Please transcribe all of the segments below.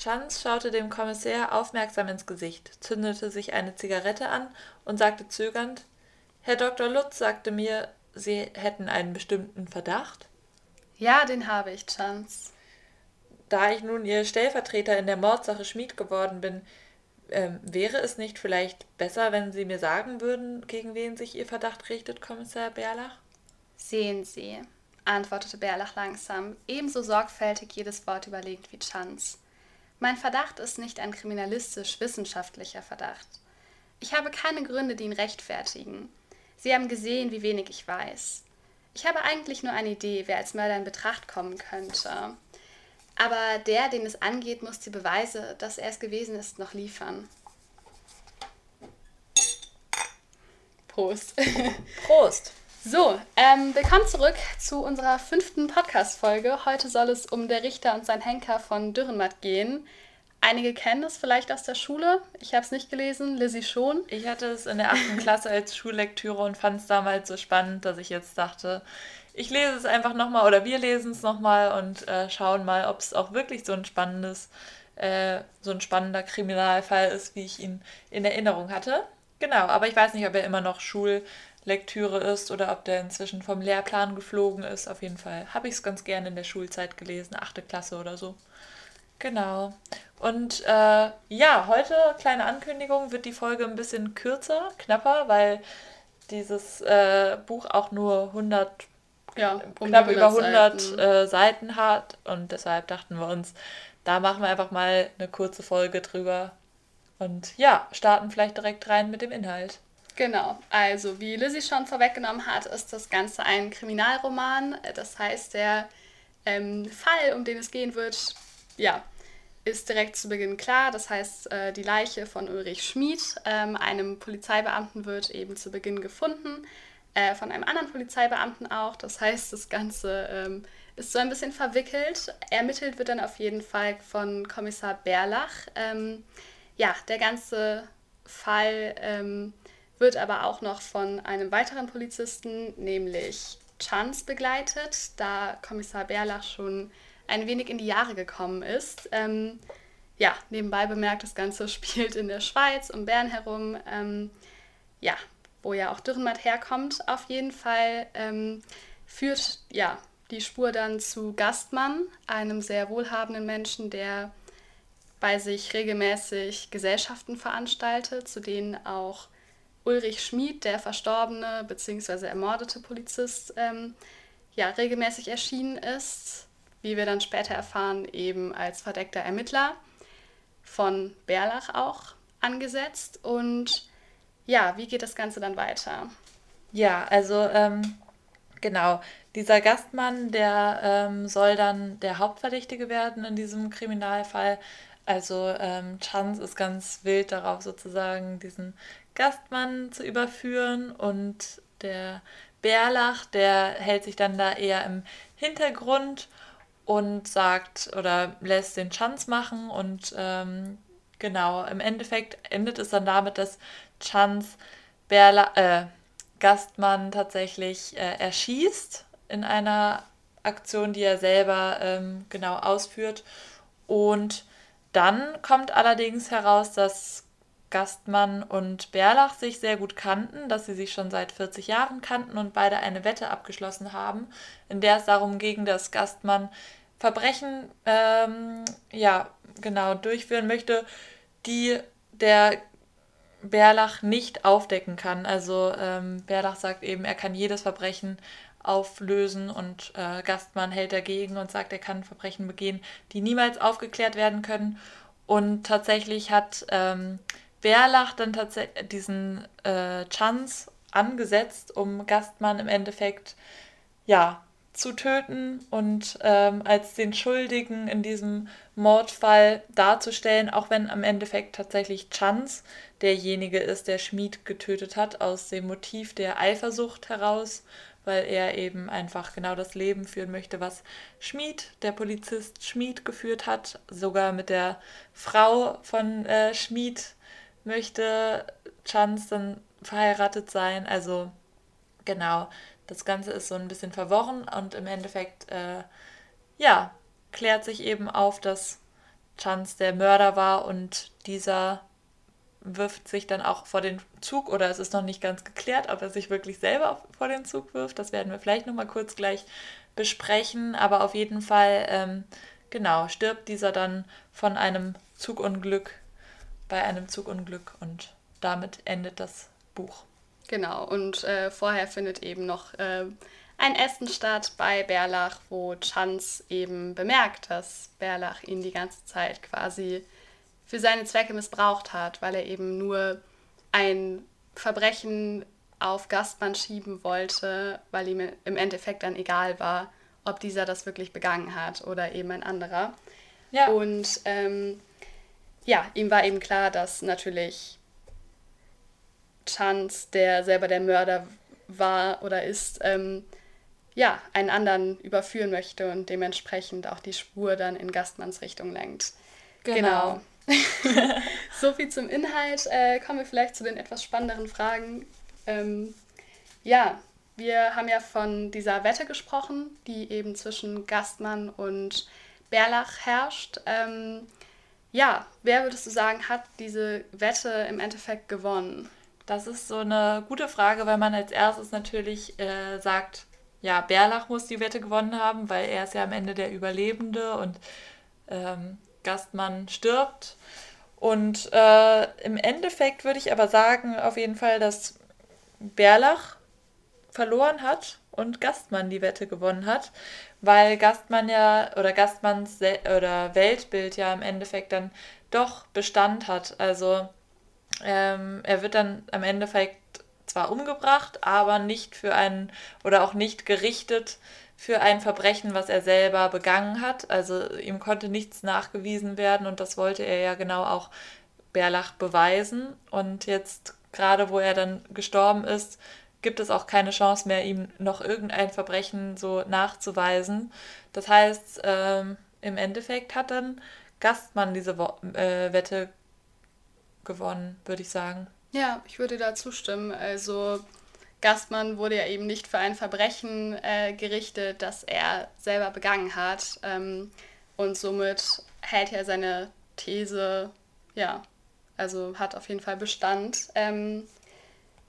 Chance schaute dem Kommissär aufmerksam ins Gesicht, zündete sich eine Zigarette an und sagte zögernd Herr Dr. Lutz sagte mir, Sie hätten einen bestimmten Verdacht. Ja, den habe ich, Chance. Da ich nun Ihr Stellvertreter in der Mordsache Schmied geworden bin, ähm, wäre es nicht vielleicht besser, wenn Sie mir sagen würden, gegen wen sich Ihr Verdacht richtet, Kommissar Bärlach? Sehen Sie, antwortete Bärlach langsam, ebenso sorgfältig jedes Wort überlegt wie Chance. Mein Verdacht ist nicht ein kriminalistisch-wissenschaftlicher Verdacht. Ich habe keine Gründe, die ihn rechtfertigen. Sie haben gesehen, wie wenig ich weiß. Ich habe eigentlich nur eine Idee, wer als Mörder in Betracht kommen könnte. Aber der, den es angeht, muss die Beweise, dass er es gewesen ist, noch liefern. Prost. Prost. So, ähm, willkommen zurück zu unserer fünften Podcast-Folge. Heute soll es um Der Richter und sein Henker von Dürrenmatt gehen. Einige kennen es vielleicht aus der Schule. Ich habe es nicht gelesen, Lizzie schon. Ich hatte es in der achten Klasse als Schullektüre und fand es damals so spannend, dass ich jetzt dachte, ich lese es einfach nochmal oder wir lesen es nochmal und äh, schauen mal, ob es auch wirklich so ein spannendes, äh, so ein spannender Kriminalfall ist, wie ich ihn in Erinnerung hatte. Genau, aber ich weiß nicht, ob er immer noch Schullektüre ist oder ob der inzwischen vom Lehrplan geflogen ist. Auf jeden Fall habe ich es ganz gerne in der Schulzeit gelesen, achte Klasse oder so. Genau. Und äh, ja, heute, kleine Ankündigung, wird die Folge ein bisschen kürzer, knapper, weil dieses äh, Buch auch nur 100, ja, um knapp 100 über 100 Seiten. Äh, Seiten hat. Und deshalb dachten wir uns, da machen wir einfach mal eine kurze Folge drüber. Und ja, starten vielleicht direkt rein mit dem Inhalt. Genau, also wie Lizzie schon vorweggenommen hat, ist das Ganze ein Kriminalroman. Das heißt, der ähm, Fall, um den es gehen wird, ja, ist direkt zu Beginn klar. Das heißt, äh, die Leiche von Ulrich Schmid, ähm, einem Polizeibeamten, wird eben zu Beginn gefunden. Äh, von einem anderen Polizeibeamten auch. Das heißt, das Ganze ähm, ist so ein bisschen verwickelt. Ermittelt wird dann auf jeden Fall von Kommissar Berlach. Ähm, ja, der ganze Fall ähm, wird aber auch noch von einem weiteren Polizisten, nämlich Chance, begleitet, da Kommissar Berlach schon ein wenig in die Jahre gekommen ist. Ähm, ja, nebenbei bemerkt, das Ganze spielt in der Schweiz, um Bern herum. Ähm, ja, wo ja auch Dürrenmatt herkommt, auf jeden Fall ähm, führt ja die Spur dann zu Gastmann, einem sehr wohlhabenden Menschen, der bei sich regelmäßig Gesellschaften veranstaltet, zu denen auch Ulrich Schmid, der verstorbene bzw. ermordete Polizist, ähm, ja, regelmäßig erschienen ist wie wir dann später erfahren, eben als verdeckter Ermittler von Berlach auch angesetzt. Und ja, wie geht das Ganze dann weiter? Ja, also ähm, genau, dieser Gastmann, der ähm, soll dann der Hauptverdächtige werden in diesem Kriminalfall. Also ähm, Chance ist ganz wild darauf, sozusagen diesen Gastmann zu überführen und der Bärlach, der hält sich dann da eher im Hintergrund und sagt oder lässt den Chance machen und ähm, genau, im Endeffekt endet es dann damit, dass Chance Berla, äh, Gastmann tatsächlich äh, erschießt in einer Aktion, die er selber ähm, genau ausführt. Und dann kommt allerdings heraus, dass Gastmann und Berlach sich sehr gut kannten, dass sie sich schon seit 40 Jahren kannten und beide eine Wette abgeschlossen haben, in der es darum ging, dass Gastmann Verbrechen ähm, ja genau durchführen möchte, die der Berlach nicht aufdecken kann. Also ähm, Berlach sagt eben, er kann jedes Verbrechen auflösen und äh, Gastmann hält dagegen und sagt, er kann Verbrechen begehen, die niemals aufgeklärt werden können. Und tatsächlich hat ähm, Berlach dann tatsächlich diesen äh, Chance angesetzt, um Gastmann im Endeffekt ja zu töten und ähm, als den Schuldigen in diesem Mordfall darzustellen, auch wenn am Endeffekt tatsächlich Chance derjenige ist, der Schmied getötet hat, aus dem Motiv der Eifersucht heraus, weil er eben einfach genau das Leben führen möchte, was Schmied, der Polizist Schmied geführt hat. Sogar mit der Frau von äh, Schmied möchte Chance dann verheiratet sein. Also genau, das Ganze ist so ein bisschen verworren und im Endeffekt, äh, ja, klärt sich eben auf, dass Chance der Mörder war und dieser wirft sich dann auch vor den Zug oder es ist noch nicht ganz geklärt, ob er sich wirklich selber vor den Zug wirft. Das werden wir vielleicht noch mal kurz gleich besprechen, aber auf jeden Fall ähm, genau stirbt dieser dann von einem Zugunglück bei einem Zugunglück und damit endet das Buch. Genau und äh, vorher findet eben noch äh, ein Essen statt bei Berlach, wo Chance eben bemerkt, dass Berlach ihn die ganze Zeit quasi für seine Zwecke missbraucht hat, weil er eben nur ein Verbrechen auf Gastmann schieben wollte, weil ihm im Endeffekt dann egal war, ob dieser das wirklich begangen hat oder eben ein anderer. Ja. Und ähm, ja, ihm war eben klar, dass natürlich Chance, der selber der Mörder war oder ist, ähm, ja, einen anderen überführen möchte und dementsprechend auch die Spur dann in Gastmanns Richtung lenkt. Genau. genau. so viel zum Inhalt. Äh, kommen wir vielleicht zu den etwas spannenderen Fragen. Ähm, ja, wir haben ja von dieser Wette gesprochen, die eben zwischen Gastmann und Berlach herrscht. Ähm, ja, wer würdest du sagen, hat diese Wette im Endeffekt gewonnen? Das ist so eine gute Frage, weil man als erstes natürlich äh, sagt, ja, Berlach muss die Wette gewonnen haben, weil er ist ja am Ende der Überlebende und ähm, Gastmann stirbt. Und äh, im Endeffekt würde ich aber sagen, auf jeden Fall, dass Berlach verloren hat und Gastmann die Wette gewonnen hat, weil Gastmann ja oder Gastmanns oder Weltbild ja im Endeffekt dann doch Bestand hat. Also ähm, er wird dann am Endeffekt zwar umgebracht, aber nicht für einen oder auch nicht gerichtet für ein Verbrechen, was er selber begangen hat. Also ihm konnte nichts nachgewiesen werden und das wollte er ja genau auch Berlach beweisen. Und jetzt gerade wo er dann gestorben ist, gibt es auch keine Chance mehr, ihm noch irgendein Verbrechen so nachzuweisen. Das heißt, ähm, im Endeffekt hat dann Gastmann diese Wo äh, Wette gewonnen, würde ich sagen. Ja, ich würde da zustimmen. Also Gastmann wurde ja eben nicht für ein Verbrechen äh, gerichtet, das er selber begangen hat. Ähm, und somit hält er seine These, ja, also hat auf jeden Fall Bestand. Ähm,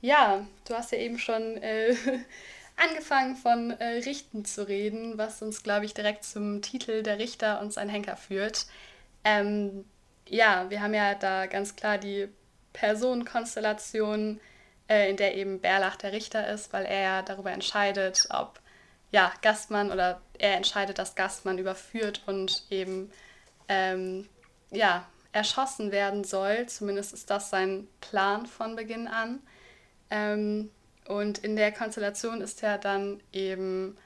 ja, du hast ja eben schon äh, angefangen von äh, Richten zu reden, was uns, glaube ich, direkt zum Titel Der Richter und sein Henker führt. Ähm, ja, wir haben ja da ganz klar die Personenkonstellation, äh, in der eben Berlach der Richter ist, weil er ja darüber entscheidet, ob ja, Gastmann oder er entscheidet, dass Gastmann überführt und eben ähm, ja, erschossen werden soll. Zumindest ist das sein Plan von Beginn an. Ähm, und in der Konstellation ist ja dann eben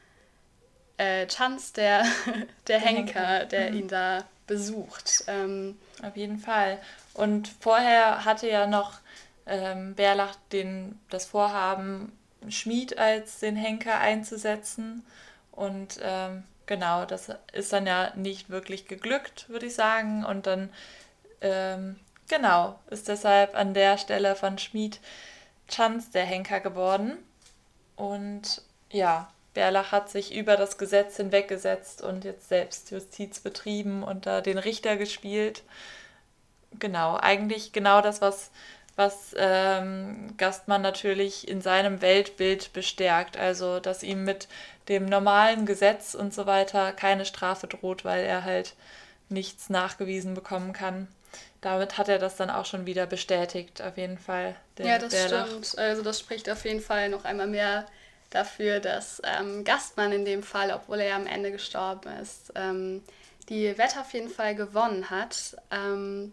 äh, Chance, der, der, Henker, der mhm. ihn da besucht. Ähm, Auf jeden Fall. Und vorher hatte ja noch ähm, Berlach den, das Vorhaben, Schmied als den Henker einzusetzen. Und ähm, genau, das ist dann ja nicht wirklich geglückt, würde ich sagen. Und dann, ähm, genau, ist deshalb an der Stelle von Schmied Chance der Henker geworden. Und ja, Berlach hat sich über das Gesetz hinweggesetzt und jetzt selbst Justiz betrieben und da den Richter gespielt. Genau, eigentlich genau das, was, was ähm, Gastmann natürlich in seinem Weltbild bestärkt. Also, dass ihm mit dem normalen Gesetz und so weiter keine Strafe droht, weil er halt nichts nachgewiesen bekommen kann damit hat er das dann auch schon wieder bestätigt, auf jeden Fall. ja, das stimmt. Also das spricht auf jeden Fall noch einmal mehr dafür, dass ähm, Gastmann in dem Fall, obwohl er ja am Ende gestorben ist, ähm, die Wette auf jeden Fall gewonnen hat. Ähm,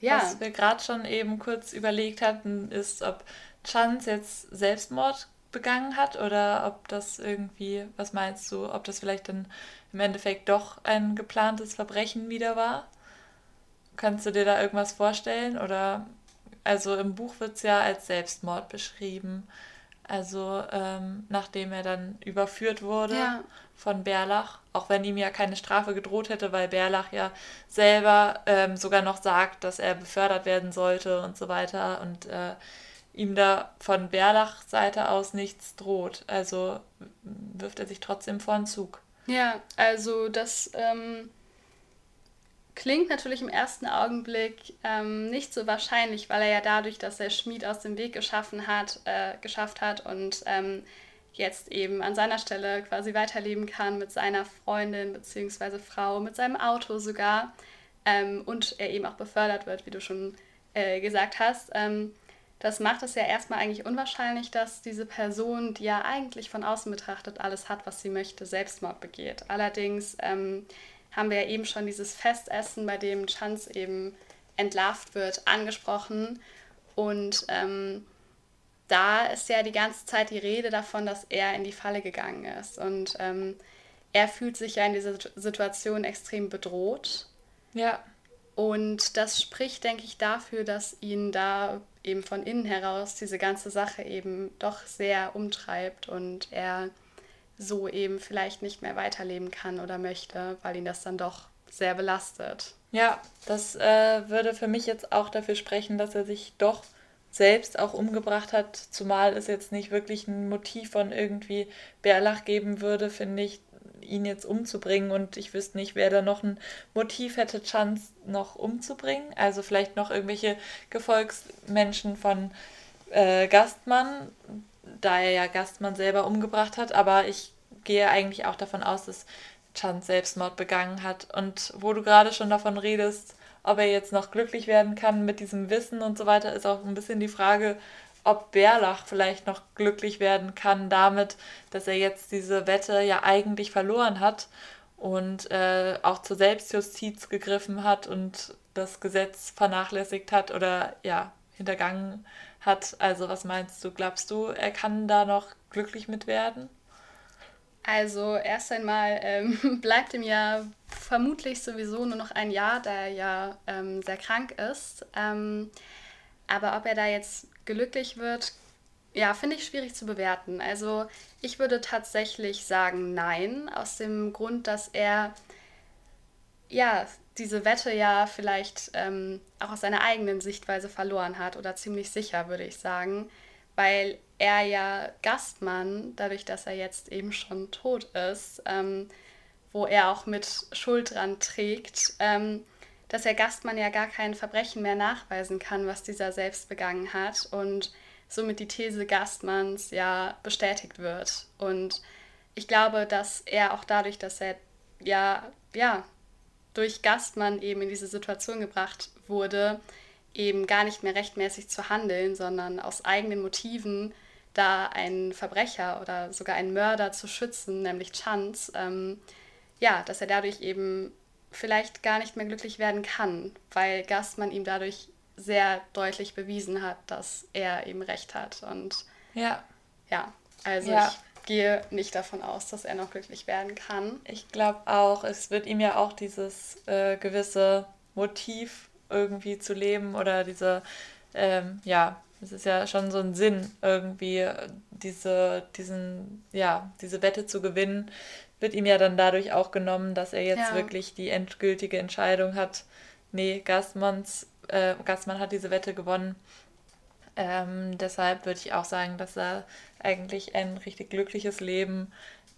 ja. Was wir gerade schon eben kurz überlegt hatten, ist, ob Chance jetzt Selbstmord begangen hat oder ob das irgendwie, was meinst du, ob das vielleicht dann im Endeffekt doch ein geplantes Verbrechen wieder war? Kannst du dir da irgendwas vorstellen? Oder also im Buch wird es ja als Selbstmord beschrieben. Also ähm, nachdem er dann überführt wurde ja. von Berlach, auch wenn ihm ja keine Strafe gedroht hätte, weil Berlach ja selber ähm, sogar noch sagt, dass er befördert werden sollte und so weiter und äh, ihm da von Berlach Seite aus nichts droht. Also wirft er sich trotzdem vor den Zug. Ja, also das ähm, klingt natürlich im ersten Augenblick ähm, nicht so wahrscheinlich, weil er ja dadurch, dass er Schmied aus dem Weg geschaffen hat, äh, geschafft hat und ähm, jetzt eben an seiner Stelle quasi weiterleben kann mit seiner Freundin bzw. Frau, mit seinem Auto sogar ähm, und er eben auch befördert wird, wie du schon äh, gesagt hast. Ähm, das macht es ja erstmal eigentlich unwahrscheinlich, dass diese Person, die ja eigentlich von außen betrachtet alles hat, was sie möchte, Selbstmord begeht. Allerdings ähm, haben wir ja eben schon dieses Festessen, bei dem Chance eben entlarvt wird, angesprochen. Und ähm, da ist ja die ganze Zeit die Rede davon, dass er in die Falle gegangen ist. Und ähm, er fühlt sich ja in dieser Situation extrem bedroht. Ja. Und das spricht, denke ich, dafür, dass ihn da eben von innen heraus diese ganze Sache eben doch sehr umtreibt und er so eben vielleicht nicht mehr weiterleben kann oder möchte, weil ihn das dann doch sehr belastet. Ja, das äh, würde für mich jetzt auch dafür sprechen, dass er sich doch selbst auch umgebracht hat, zumal es jetzt nicht wirklich ein Motiv von irgendwie Bärlach geben würde, finde ich, ihn jetzt umzubringen und ich wüsste nicht, wer da noch ein Motiv hätte, Chance noch umzubringen. Also vielleicht noch irgendwelche Gefolgsmenschen von äh, Gastmann, da er ja Gastmann selber umgebracht hat, aber ich gehe eigentlich auch davon aus, dass Chance Selbstmord begangen hat. Und wo du gerade schon davon redest, ob er jetzt noch glücklich werden kann mit diesem Wissen und so weiter, ist auch ein bisschen die Frage, ob Bärlach vielleicht noch glücklich werden kann damit, dass er jetzt diese Wette ja eigentlich verloren hat und äh, auch zur Selbstjustiz gegriffen hat und das Gesetz vernachlässigt hat oder ja, hintergangen hat. Also was meinst du? Glaubst du, er kann da noch glücklich mit werden? Also erst einmal ähm, bleibt ihm ja vermutlich sowieso nur noch ein Jahr, da er ja ähm, sehr krank ist. Ähm, aber ob er da jetzt glücklich wird, ja, finde ich schwierig zu bewerten. Also ich würde tatsächlich sagen nein, aus dem Grund, dass er ja diese Wette ja vielleicht ähm, auch aus seiner eigenen Sichtweise verloren hat oder ziemlich sicher, würde ich sagen, weil er ja Gastmann, dadurch, dass er jetzt eben schon tot ist, ähm, wo er auch mit Schuld dran trägt, ähm, dass der Gastmann ja gar kein Verbrechen mehr nachweisen kann, was dieser selbst begangen hat und somit die These Gastmanns ja bestätigt wird. Und ich glaube, dass er auch dadurch, dass er ja, ja, durch Gastmann eben in diese Situation gebracht wurde, eben gar nicht mehr rechtmäßig zu handeln, sondern aus eigenen Motiven da einen Verbrecher oder sogar einen Mörder zu schützen, nämlich Chance, ähm, ja, dass er dadurch eben vielleicht gar nicht mehr glücklich werden kann, weil Gastmann ihm dadurch sehr deutlich bewiesen hat, dass er eben recht hat. Und ja, ja also ja. ich gehe nicht davon aus, dass er noch glücklich werden kann. Ich glaube auch, es wird ihm ja auch dieses äh, gewisse Motiv irgendwie zu leben oder diese, ähm, ja, es ist ja schon so ein Sinn, irgendwie diese, diesen, ja, diese Wette zu gewinnen, wird ihm ja dann dadurch auch genommen, dass er jetzt ja. wirklich die endgültige Entscheidung hat. Nee, Gastmanns, äh, Gastmann hat diese Wette gewonnen. Ähm, deshalb würde ich auch sagen, dass er eigentlich ein richtig glückliches Leben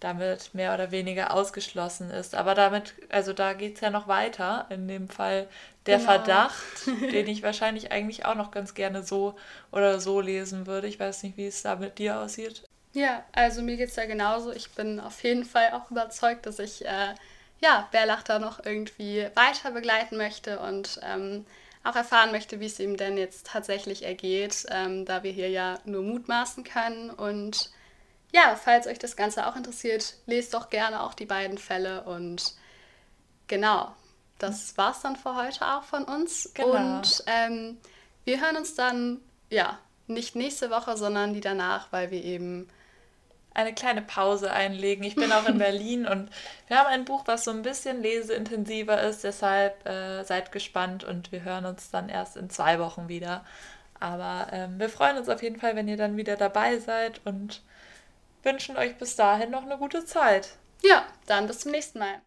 damit mehr oder weniger ausgeschlossen ist. Aber damit, also da geht es ja noch weiter. In dem Fall der genau. Verdacht, den ich wahrscheinlich eigentlich auch noch ganz gerne so oder so lesen würde. Ich weiß nicht, wie es da mit dir aussieht. Ja, also mir geht es ja genauso. Ich bin auf jeden Fall auch überzeugt, dass ich äh, ja, Bärlach da noch irgendwie weiter begleiten möchte und ähm, auch erfahren möchte, wie es ihm denn jetzt tatsächlich ergeht, ähm, da wir hier ja nur mutmaßen können. Und ja, falls euch das Ganze auch interessiert, lest doch gerne auch die beiden Fälle. Und genau, das war's dann für heute auch von uns. Genau. Und ähm, wir hören uns dann, ja, nicht nächste Woche, sondern die danach, weil wir eben eine kleine Pause einlegen. Ich bin auch in Berlin und wir haben ein Buch, was so ein bisschen leseintensiver ist. Deshalb äh, seid gespannt und wir hören uns dann erst in zwei Wochen wieder. Aber ähm, wir freuen uns auf jeden Fall, wenn ihr dann wieder dabei seid und wünschen euch bis dahin noch eine gute Zeit. Ja, dann bis zum nächsten Mal.